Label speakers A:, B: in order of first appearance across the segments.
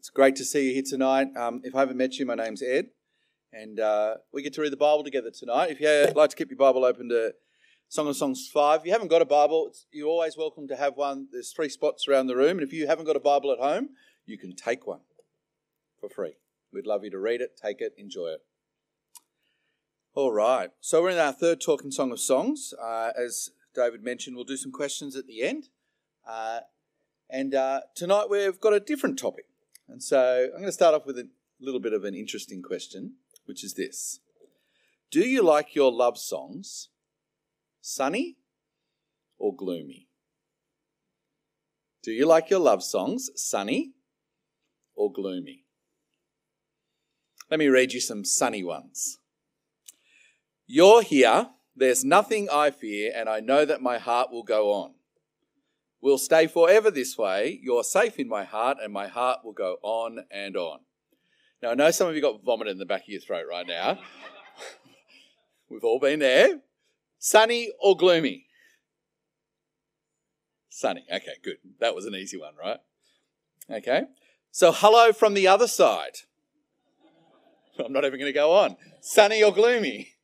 A: It's great to see you here tonight. Um, if I haven't met you, my name's Ed, and uh, we get to read the Bible together tonight. If you'd like to keep your Bible open to Song of Songs 5, if you haven't got a Bible, you're always welcome to have one. There's three spots around the room, and if you haven't got a Bible at home, you can take one for free. We'd love you to read it, take it, enjoy it. All right, so we're in our third talking Song of Songs. Uh, as David mentioned, we'll do some questions at the end. Uh, and uh, tonight we've got a different topic. And so I'm going to start off with a little bit of an interesting question, which is this Do you like your love songs sunny or gloomy? Do you like your love songs sunny or gloomy? Let me read you some sunny ones. You're here, there's nothing I fear, and I know that my heart will go on will stay forever this way. You're safe in my heart, and my heart will go on and on. Now, I know some of you got vomit in the back of your throat right now. We've all been there. Sunny or gloomy? Sunny. Okay, good. That was an easy one, right? Okay. So, hello from the other side. I'm not even going to go on. Sunny or gloomy?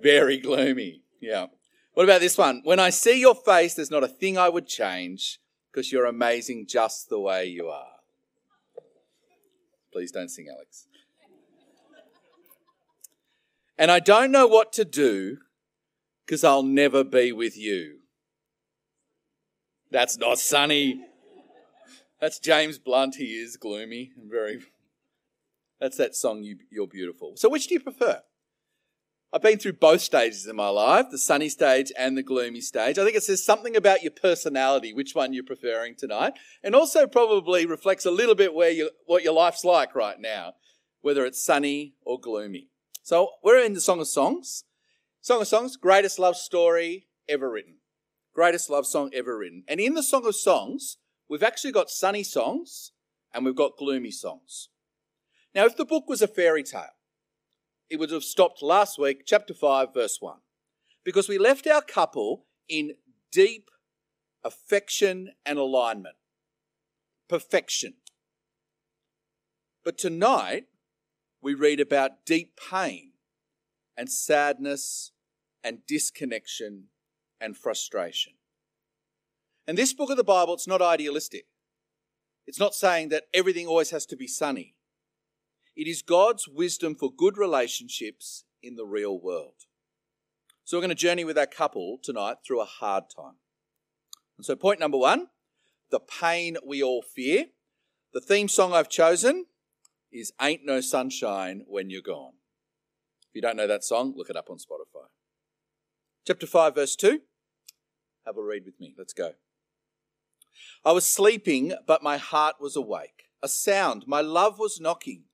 A: Very gloomy. Yeah. What about this one? When I see your face, there's not a thing I would change because you're amazing just the way you are. Please don't sing, Alex. And I don't know what to do because I'll never be with you. That's not sunny. That's James Blunt. He is gloomy and very. That's that song, you, You're Beautiful. So, which do you prefer? I've been through both stages in my life, the sunny stage and the gloomy stage. I think it says something about your personality, which one you're preferring tonight, and also probably reflects a little bit where you, what your life's like right now, whether it's sunny or gloomy. So we're in the Song of Songs. Song of Songs, greatest love story ever written. Greatest love song ever written. And in the Song of Songs, we've actually got sunny songs and we've got gloomy songs. Now, if the book was a fairy tale, it would have stopped last week, chapter 5, verse 1. Because we left our couple in deep affection and alignment, perfection. But tonight, we read about deep pain and sadness and disconnection and frustration. And this book of the Bible, it's not idealistic. It's not saying that everything always has to be sunny. It is God's wisdom for good relationships in the real world. So we're going to journey with our couple tonight through a hard time. And so, point number one the pain we all fear. The theme song I've chosen is Ain't No Sunshine When You're Gone. If you don't know that song, look it up on Spotify. Chapter 5, verse 2. Have a read with me. Let's go. I was sleeping, but my heart was awake. A sound, my love was knocking.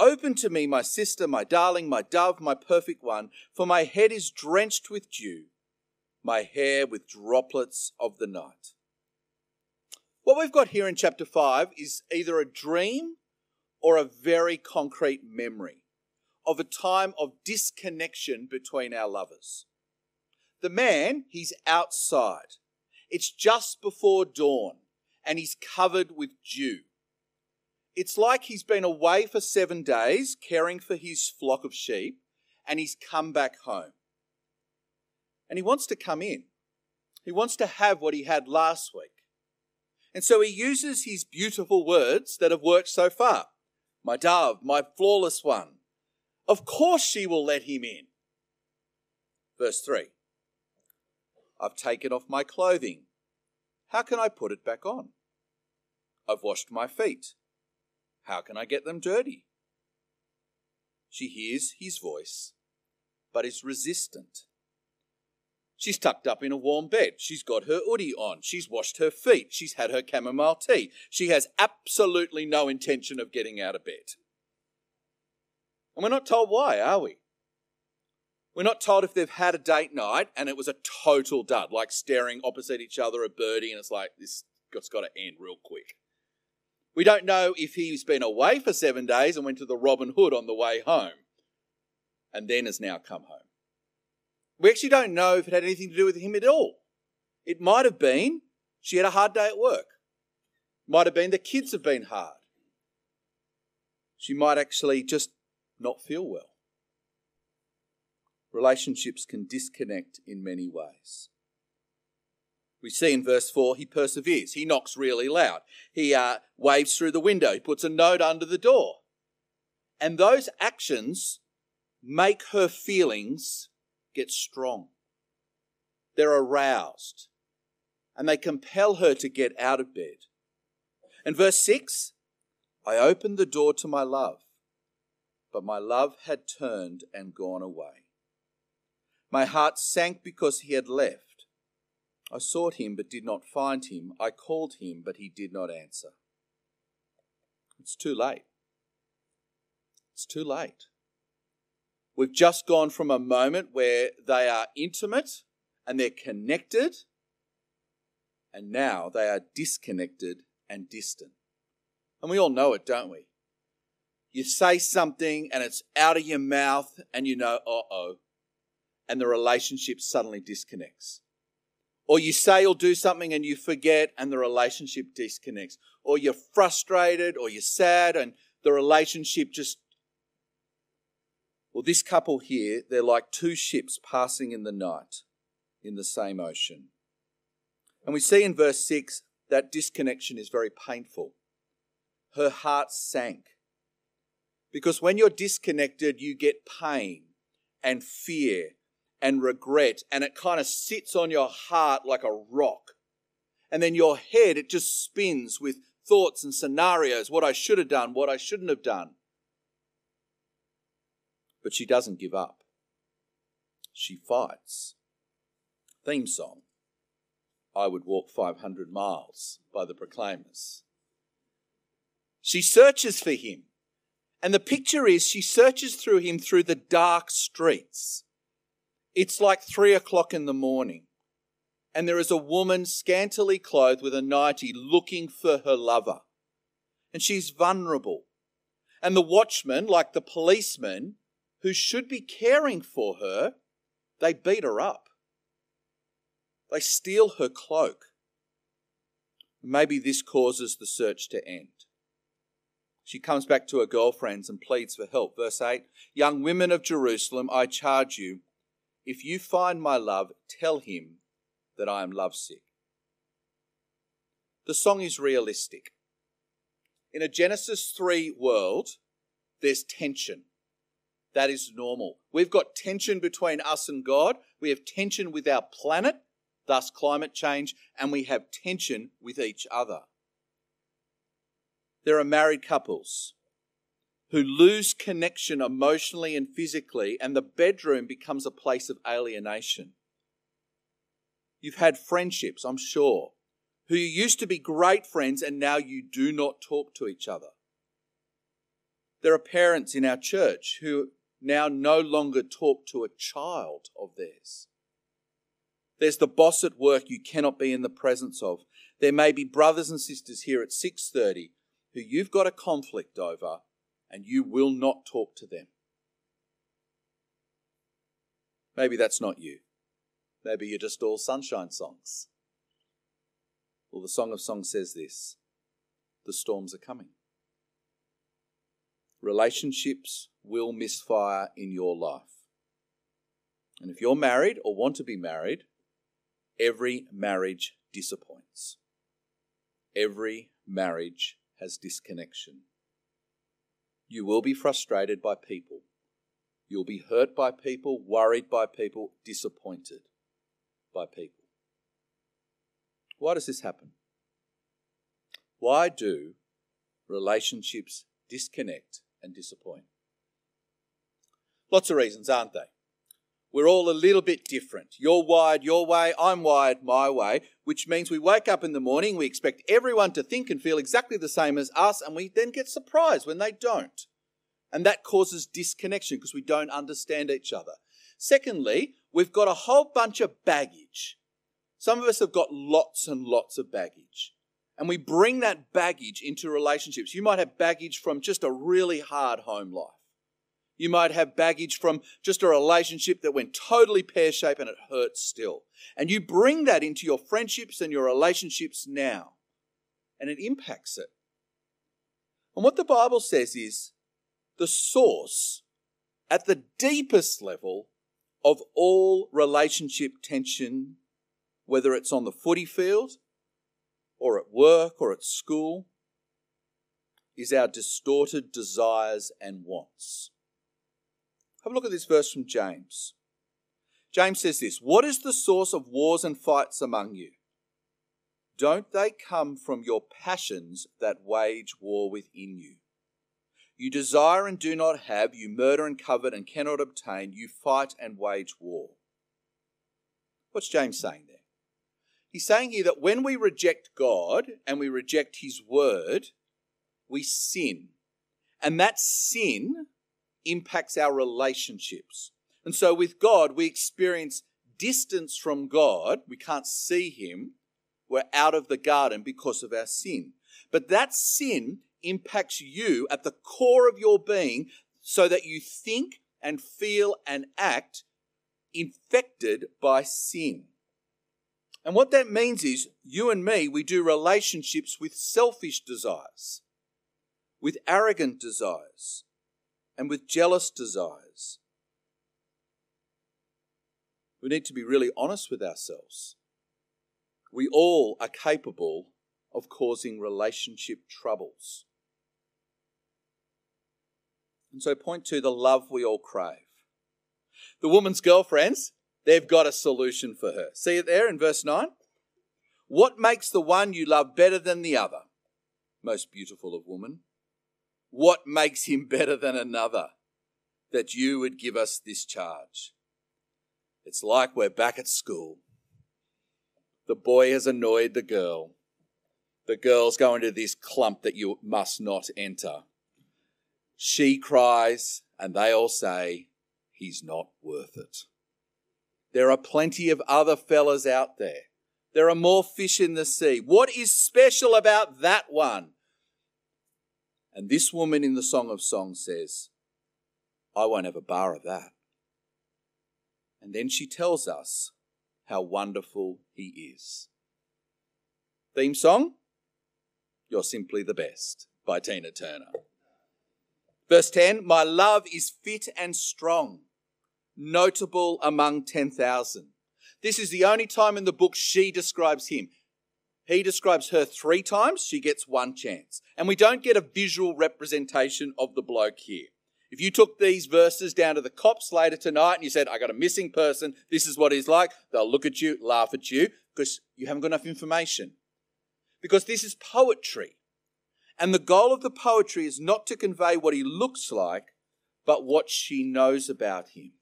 A: Open to me, my sister, my darling, my dove, my perfect one, for my head is drenched with dew, my hair with droplets of the night. What we've got here in chapter 5 is either a dream or a very concrete memory of a time of disconnection between our lovers. The man, he's outside. It's just before dawn and he's covered with dew. It's like he's been away for seven days caring for his flock of sheep and he's come back home. And he wants to come in. He wants to have what he had last week. And so he uses his beautiful words that have worked so far. My dove, my flawless one. Of course she will let him in. Verse 3 I've taken off my clothing. How can I put it back on? I've washed my feet. How can I get them dirty? She hears his voice, but is resistant. She's tucked up in a warm bed. She's got her hoodie on. She's washed her feet. She's had her chamomile tea. She has absolutely no intention of getting out of bed. And we're not told why, are we? We're not told if they've had a date night and it was a total dud, like staring opposite each other, a birdie, and it's like, this has got to end real quick. We don't know if he's been away for seven days and went to the Robin Hood on the way home and then has now come home. We actually don't know if it had anything to do with him at all. It might have been she had a hard day at work. Might have been the kids have been hard. She might actually just not feel well. Relationships can disconnect in many ways. We see in verse 4 he perseveres. He knocks really loud. He uh, waves through the window. He puts a note under the door. And those actions make her feelings get strong. They're aroused and they compel her to get out of bed. And verse 6 I opened the door to my love, but my love had turned and gone away. My heart sank because he had left. I sought him but did not find him. I called him, but he did not answer. It's too late. It's too late. We've just gone from a moment where they are intimate and they're connected, and now they are disconnected and distant. And we all know it, don't we? You say something and it's out of your mouth, and you know, uh oh, and the relationship suddenly disconnects. Or you say or do something and you forget, and the relationship disconnects. Or you're frustrated or you're sad, and the relationship just well, this couple here, they're like two ships passing in the night in the same ocean. And we see in verse 6 that disconnection is very painful. Her heart sank. Because when you're disconnected, you get pain and fear and regret, and it kind of sits on your heart like a rock. And then your head, it just spins with thoughts and scenarios what I should have done, what I shouldn't have done. But she doesn't give up. She fights. Theme song I Would Walk 500 Miles by the Proclaimers. She searches for him. And the picture is she searches through him through the dark streets. It's like three o'clock in the morning. And there is a woman scantily clothed with a nightie looking for her lover. And she's vulnerable. And the watchman, like the policeman, who should be caring for her, they beat her up. They steal her cloak. Maybe this causes the search to end. She comes back to her girlfriends and pleads for help. Verse 8 Young women of Jerusalem, I charge you, if you find my love, tell him that I am lovesick. The song is realistic. In a Genesis 3 world, there's tension. That is normal. We've got tension between us and God. We have tension with our planet, thus climate change, and we have tension with each other. There are married couples who lose connection emotionally and physically, and the bedroom becomes a place of alienation. You've had friendships, I'm sure, who used to be great friends and now you do not talk to each other. There are parents in our church who now no longer talk to a child of theirs. There's the boss at work you cannot be in the presence of. There may be brothers and sisters here at 6:30 who you've got a conflict over and you will not talk to them. Maybe that's not you. Maybe you're just all sunshine songs. Well, the Song of Songs says this the storms are coming. Relationships will misfire in your life. And if you're married or want to be married, every marriage disappoints. Every marriage has disconnection. You will be frustrated by people. You'll be hurt by people, worried by people, disappointed by people. Why does this happen? Why do relationships disconnect and disappoint? Lots of reasons, aren't they? We're all a little bit different. You're wired your way, I'm wired my way, which means we wake up in the morning, we expect everyone to think and feel exactly the same as us, and we then get surprised when they don't. And that causes disconnection because we don't understand each other. Secondly, we've got a whole bunch of baggage. Some of us have got lots and lots of baggage. And we bring that baggage into relationships. You might have baggage from just a really hard home life. You might have baggage from just a relationship that went totally pear shaped and it hurts still. And you bring that into your friendships and your relationships now. And it impacts it. And what the Bible says is the source at the deepest level of all relationship tension, whether it's on the footy field or at work or at school, is our distorted desires and wants. Have a look at this verse from James. James says this What is the source of wars and fights among you? Don't they come from your passions that wage war within you? You desire and do not have, you murder and covet and cannot obtain, you fight and wage war. What's James saying there? He's saying here that when we reject God and we reject His word, we sin. And that sin impacts our relationships. And so with God, we experience distance from God. We can't see Him. We're out of the garden because of our sin. But that sin impacts you at the core of your being so that you think and feel and act infected by sin. And what that means is you and me, we do relationships with selfish desires, with arrogant desires, and with jealous desires. We need to be really honest with ourselves. We all are capable of causing relationship troubles. And so, point to the love we all crave. The woman's girlfriends, they've got a solution for her. See it there in verse 9? What makes the one you love better than the other? Most beautiful of women. What makes him better than another? That you would give us this charge. It's like we're back at school. The boy has annoyed the girl. The girl's going to this clump that you must not enter. She cries, and they all say, He's not worth it. There are plenty of other fellas out there. There are more fish in the sea. What is special about that one? And this woman in the Song of Songs says, I won't have a bar of that. And then she tells us how wonderful he is. Theme song? You're Simply the Best by Tina Turner. Verse 10 My love is fit and strong, notable among 10,000. This is the only time in the book she describes him. He describes her three times, she gets one chance. And we don't get a visual representation of the bloke here. If you took these verses down to the cops later tonight and you said, I got a missing person, this is what he's like, they'll look at you, laugh at you, because you haven't got enough information. Because this is poetry. And the goal of the poetry is not to convey what he looks like, but what she knows about him.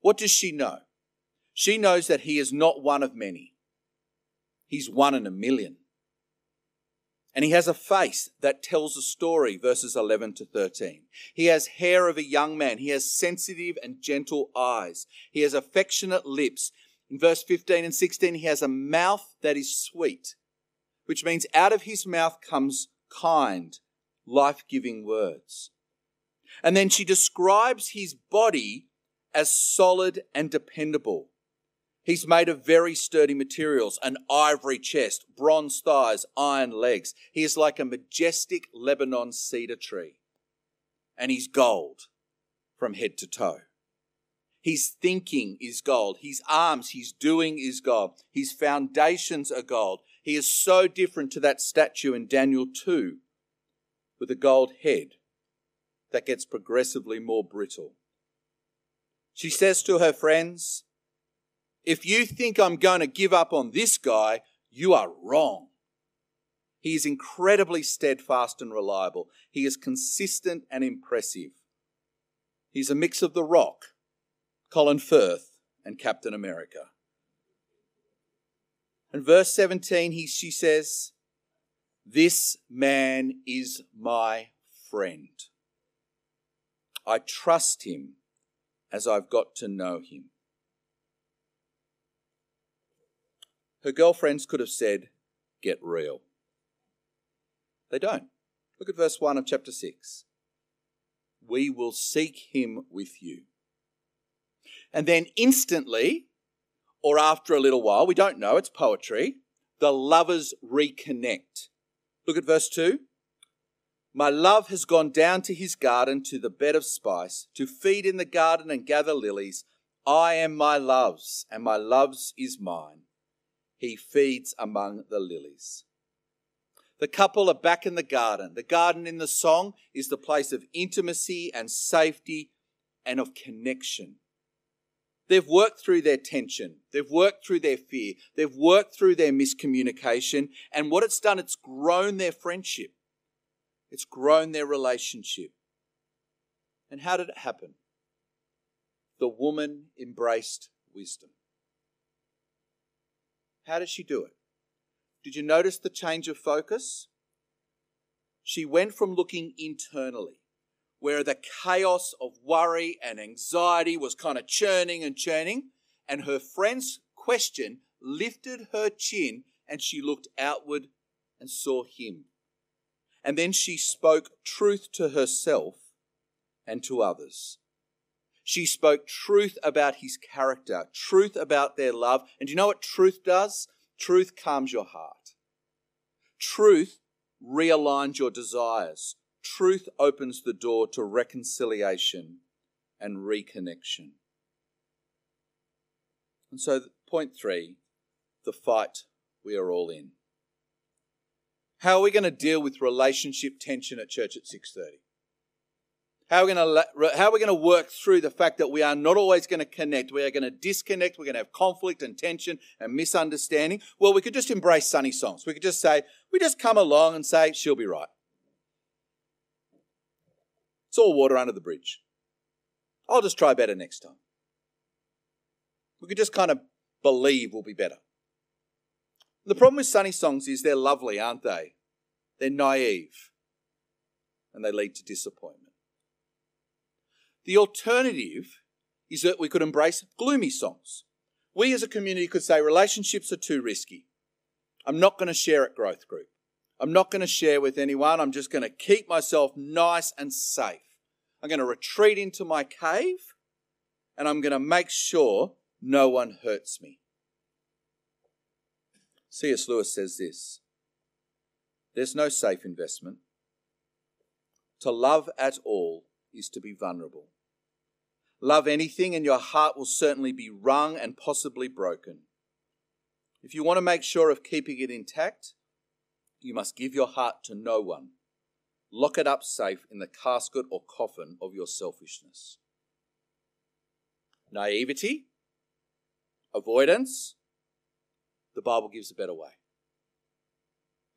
A: What does she know? She knows that he is not one of many. He's one in a million. And he has a face that tells a story, verses 11 to 13. He has hair of a young man. He has sensitive and gentle eyes. He has affectionate lips. In verse 15 and 16, he has a mouth that is sweet, which means out of his mouth comes kind, life giving words. And then she describes his body as solid and dependable. He's made of very sturdy materials an ivory chest, bronze thighs, iron legs. He is like a majestic Lebanon cedar tree. And he's gold from head to toe. His thinking is gold. His arms, his doing is gold. His foundations are gold. He is so different to that statue in Daniel 2 with a gold head that gets progressively more brittle. She says to her friends, If you think I'm going to give up on this guy, you are wrong. He is incredibly steadfast and reliable. He is consistent and impressive. He's a mix of The Rock, Colin Firth, and Captain America. In verse 17, he, she says, This man is my friend. I trust him as I've got to know him. Her girlfriends could have said, Get real. They don't. Look at verse 1 of chapter 6. We will seek him with you. And then instantly, or after a little while, we don't know, it's poetry, the lovers reconnect. Look at verse 2. My love has gone down to his garden, to the bed of spice, to feed in the garden and gather lilies. I am my love's, and my love's is mine. He feeds among the lilies. The couple are back in the garden. The garden in the song is the place of intimacy and safety and of connection. They've worked through their tension. They've worked through their fear. They've worked through their miscommunication. And what it's done, it's grown their friendship. It's grown their relationship. And how did it happen? The woman embraced wisdom. How did she do it? Did you notice the change of focus? She went from looking internally where the chaos of worry and anxiety was kind of churning and churning. And her friend's question lifted her chin and she looked outward and saw him. And then she spoke truth to herself and to others. She spoke truth about his character, truth about their love. And do you know what truth does? Truth calms your heart. Truth realigns your desires truth opens the door to reconciliation and reconnection. And so, point three the fight we are all in. How are we going to deal with relationship tension at church at 6:30? How are, we going to, how are we going to work through the fact that we are not always going to connect? We are going to disconnect. We're going to have conflict and tension and misunderstanding. Well, we could just embrace sunny songs. We could just say, we just come along and say, she'll be right. It's all water under the bridge. I'll just try better next time. We could just kind of believe we'll be better. The problem with sunny songs is they're lovely, aren't they? They're naive and they lead to disappointment. The alternative is that we could embrace gloomy songs. We as a community could say relationships are too risky. I'm not going to share at growth group. I'm not going to share with anyone. I'm just going to keep myself nice and safe. I'm going to retreat into my cave and I'm going to make sure no one hurts me. C.S. Lewis says this There's no safe investment. To love at all is to be vulnerable. Love anything, and your heart will certainly be wrung and possibly broken. If you want to make sure of keeping it intact, you must give your heart to no one. Lock it up safe in the casket or coffin of your selfishness. Naivety, avoidance, the Bible gives a better way.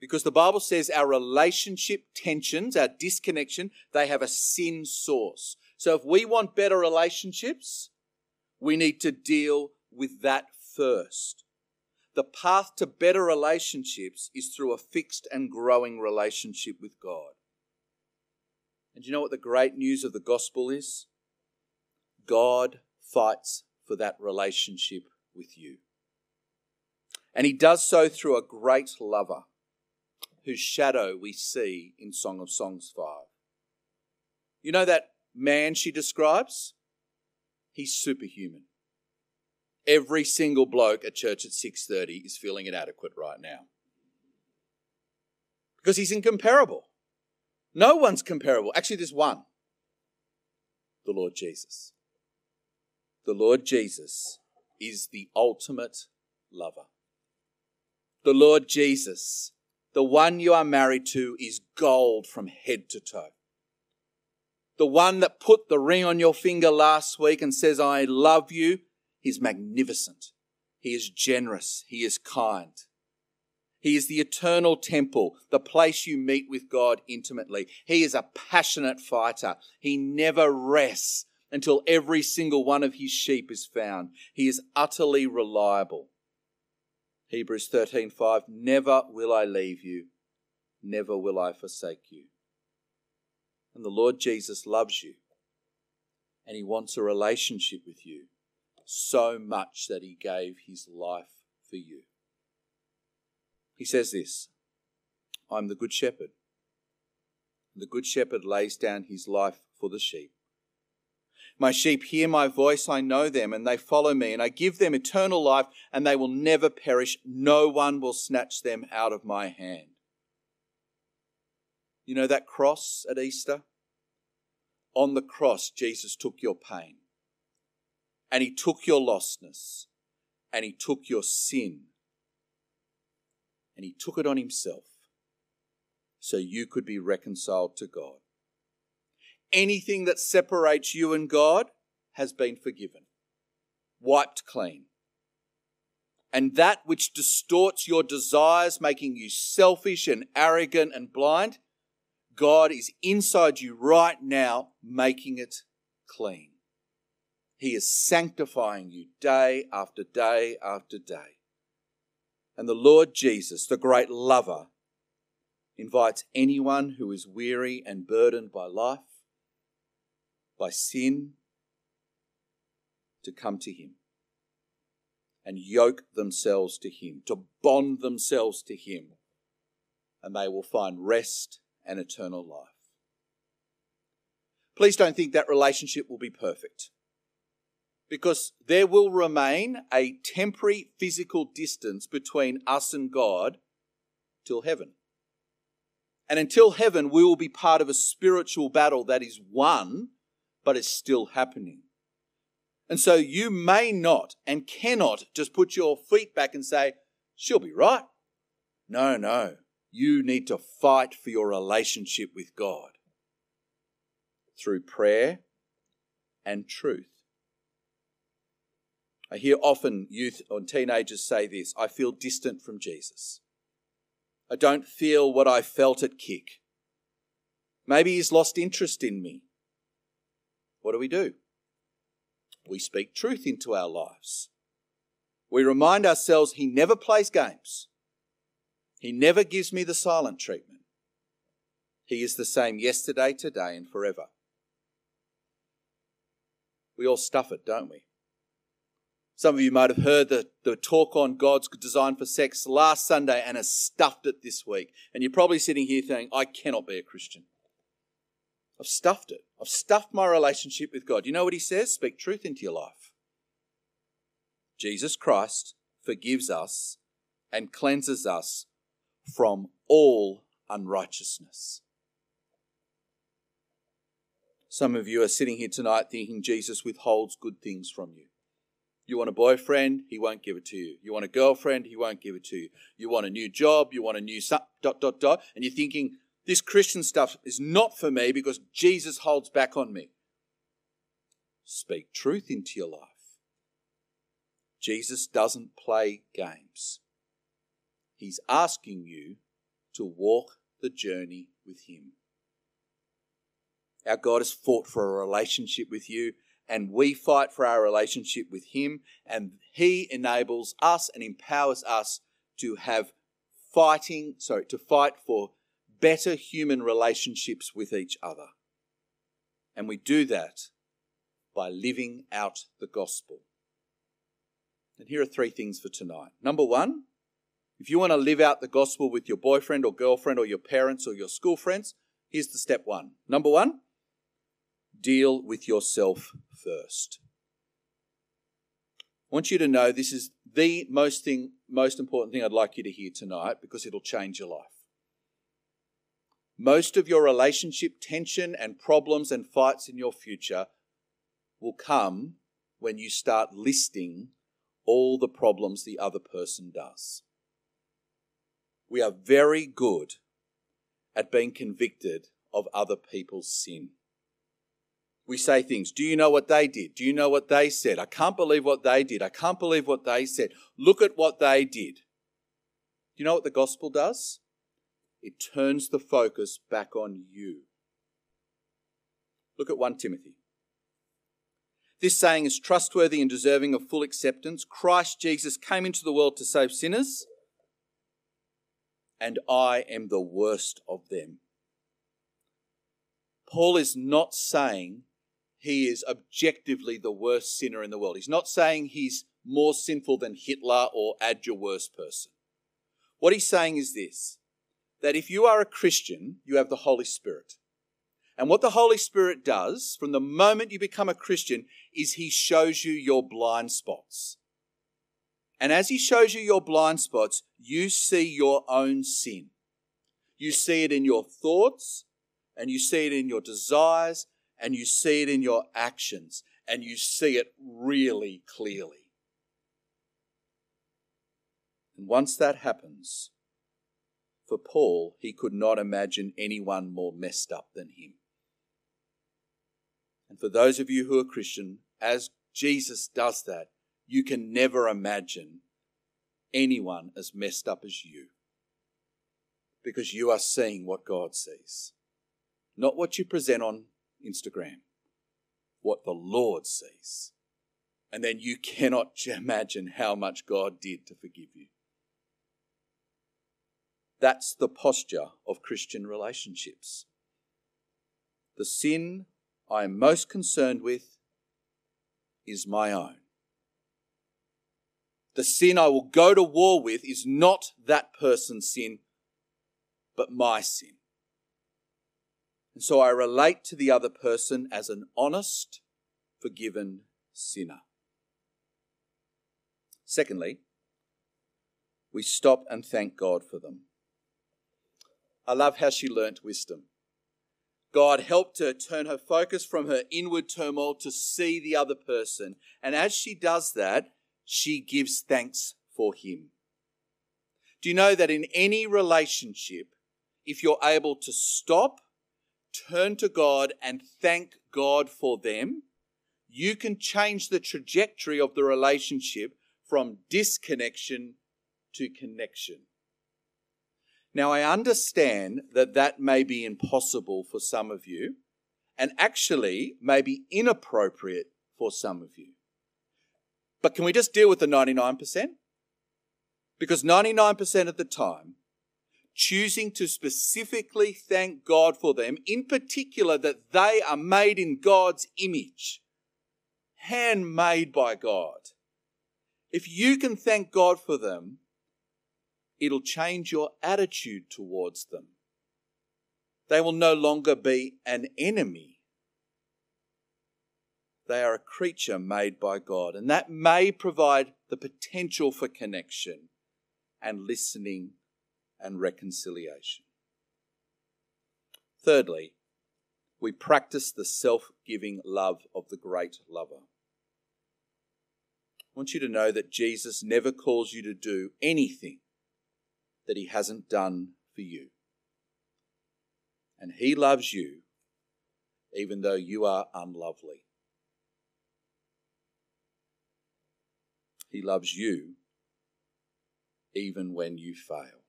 A: Because the Bible says our relationship tensions, our disconnection, they have a sin source. So if we want better relationships, we need to deal with that first. The path to better relationships is through a fixed and growing relationship with God. And you know what the great news of the gospel is? God fights for that relationship with you. And he does so through a great lover whose shadow we see in Song of Songs 5. You know that man she describes? He's superhuman. Every single bloke at church at 6:30 is feeling inadequate right now. Because he's incomparable. No one's comparable. Actually, there's one the Lord Jesus. The Lord Jesus is the ultimate lover. The Lord Jesus, the one you are married to, is gold from head to toe. The one that put the ring on your finger last week and says, I love you, is magnificent. He is generous. He is kind. He is the eternal temple, the place you meet with God intimately. He is a passionate fighter. He never rests until every single one of his sheep is found. He is utterly reliable. Hebrews 13:5 Never will I leave you, never will I forsake you. And the Lord Jesus loves you. And he wants a relationship with you so much that he gave his life for you. He says this I'm the good shepherd. The good shepherd lays down his life for the sheep. My sheep hear my voice, I know them, and they follow me, and I give them eternal life, and they will never perish. No one will snatch them out of my hand. You know that cross at Easter? On the cross, Jesus took your pain and he took your lostness and he took your sin and he took it on himself so you could be reconciled to God. Anything that separates you and God has been forgiven, wiped clean. And that which distorts your desires, making you selfish and arrogant and blind, God is inside you right now, making it clean. He is sanctifying you day after day after day. And the Lord Jesus, the great lover, invites anyone who is weary and burdened by life, by sin, to come to Him and yoke themselves to Him, to bond themselves to Him, and they will find rest and eternal life. Please don't think that relationship will be perfect because there will remain a temporary physical distance between us and God till heaven. And until heaven, we will be part of a spiritual battle that is won, but it's still happening. And so you may not and cannot just put your feet back and say, she'll be right. No, no. You need to fight for your relationship with God through prayer and truth. I hear often youth or teenagers say this I feel distant from Jesus. I don't feel what I felt at kick. Maybe he's lost interest in me. What do we do? We speak truth into our lives. We remind ourselves he never plays games. He never gives me the silent treatment. He is the same yesterday, today, and forever. We all stuff it, don't we? Some of you might have heard the, the talk on God's design for sex last Sunday and have stuffed it this week. And you're probably sitting here saying, I cannot be a Christian. I've stuffed it. I've stuffed my relationship with God. You know what he says? Speak truth into your life. Jesus Christ forgives us and cleanses us from all unrighteousness. Some of you are sitting here tonight thinking Jesus withholds good things from you. You want a boyfriend, he won't give it to you. You want a girlfriend, he won't give it to you. You want a new job, you want a new dot dot dot, and you're thinking this Christian stuff is not for me because Jesus holds back on me. Speak truth into your life. Jesus doesn't play games. He's asking you to walk the journey with Him. Our God has fought for a relationship with you, and we fight for our relationship with Him, and He enables us and empowers us to have fighting, sorry, to fight for better human relationships with each other. And we do that by living out the gospel. And here are three things for tonight. Number one, if you want to live out the gospel with your boyfriend or girlfriend or your parents or your school friends, here's the step one. Number one, deal with yourself first. I want you to know this is the most thing, most important thing I'd like you to hear tonight because it'll change your life. Most of your relationship tension and problems and fights in your future will come when you start listing all the problems the other person does. We are very good at being convicted of other people's sin. We say things, Do you know what they did? Do you know what they said? I can't believe what they did. I can't believe what they said. Look at what they did. Do you know what the gospel does? It turns the focus back on you. Look at 1 Timothy. This saying is trustworthy and deserving of full acceptance. Christ Jesus came into the world to save sinners, and I am the worst of them. Paul is not saying he is objectively the worst sinner in the world. He's not saying he's more sinful than Hitler or add your worst person. What he's saying is this that if you are a Christian, you have the Holy Spirit. And what the Holy Spirit does from the moment you become a Christian is He shows you your blind spots. And as He shows you your blind spots, you see your own sin. You see it in your thoughts, and you see it in your desires, and you see it in your actions, and you see it really clearly. And once that happens, for Paul, he could not imagine anyone more messed up than him. And for those of you who are Christian, as Jesus does that, you can never imagine anyone as messed up as you. Because you are seeing what God sees. Not what you present on Instagram, what the Lord sees. And then you cannot imagine how much God did to forgive you. That's the posture of Christian relationships. The sin I am most concerned with is my own. The sin I will go to war with is not that person's sin, but my sin. And so I relate to the other person as an honest, forgiven sinner. Secondly, we stop and thank God for them. I love how she learnt wisdom. God helped her turn her focus from her inward turmoil to see the other person. And as she does that, she gives thanks for him. Do you know that in any relationship, if you're able to stop, turn to God, and thank God for them, you can change the trajectory of the relationship from disconnection to connection. Now, I understand that that may be impossible for some of you and actually may be inappropriate for some of you. But can we just deal with the 99%? Because 99% of the time, choosing to specifically thank God for them, in particular that they are made in God's image, handmade by God. If you can thank God for them, it'll change your attitude towards them. They will no longer be an enemy. They are a creature made by God, and that may provide the potential for connection and listening and reconciliation. Thirdly, we practice the self giving love of the great lover. I want you to know that Jesus never calls you to do anything that he hasn't done for you. And he loves you even though you are unlovely. He loves you even when you fail.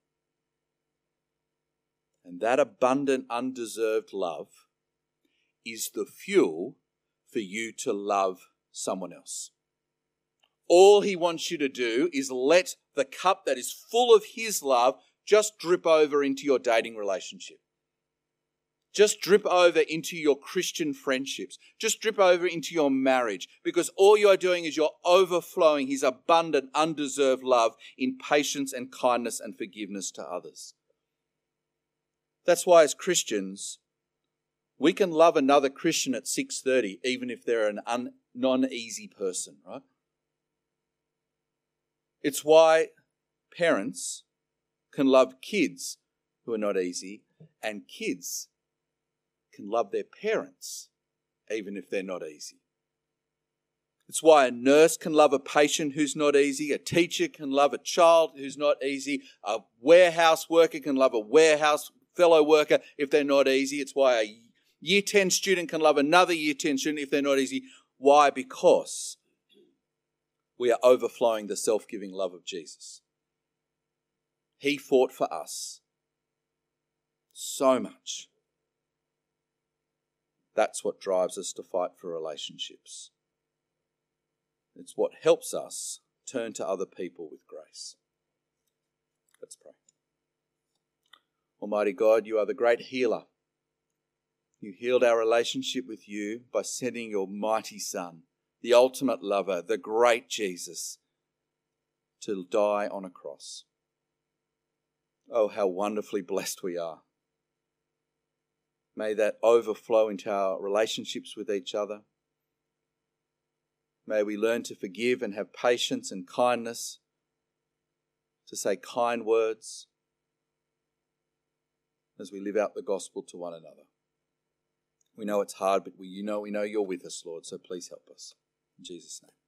A: And that abundant, undeserved love is the fuel for you to love someone else. All he wants you to do is let the cup that is full of his love just drip over into your dating relationship. Just drip over into your Christian friendships. Just drip over into your marriage because all you are doing is you're overflowing his abundant, undeserved love in patience and kindness and forgiveness to others. That's why as Christians, we can love another Christian at 6:30 even if they're an un, non-easy person, right? It's why parents can love kids who are not easy, and kids can love their parents even if they're not easy. It's why a nurse can love a patient who's not easy, a teacher can love a child who's not easy, a warehouse worker can love a warehouse fellow worker if they're not easy. It's why a year 10 student can love another year 10 student if they're not easy. Why? Because we are overflowing the self giving love of Jesus. He fought for us so much. That's what drives us to fight for relationships. It's what helps us turn to other people with grace. Let's pray. Almighty God, you are the great healer. You healed our relationship with you by sending your mighty Son the ultimate lover, the great Jesus, to die on a cross. Oh, how wonderfully blessed we are. May that overflow into our relationships with each other. May we learn to forgive and have patience and kindness, to say kind words. as we live out the gospel to one another. We know it's hard, but we, you know we know you're with us, Lord, so please help us. In Jesus' name.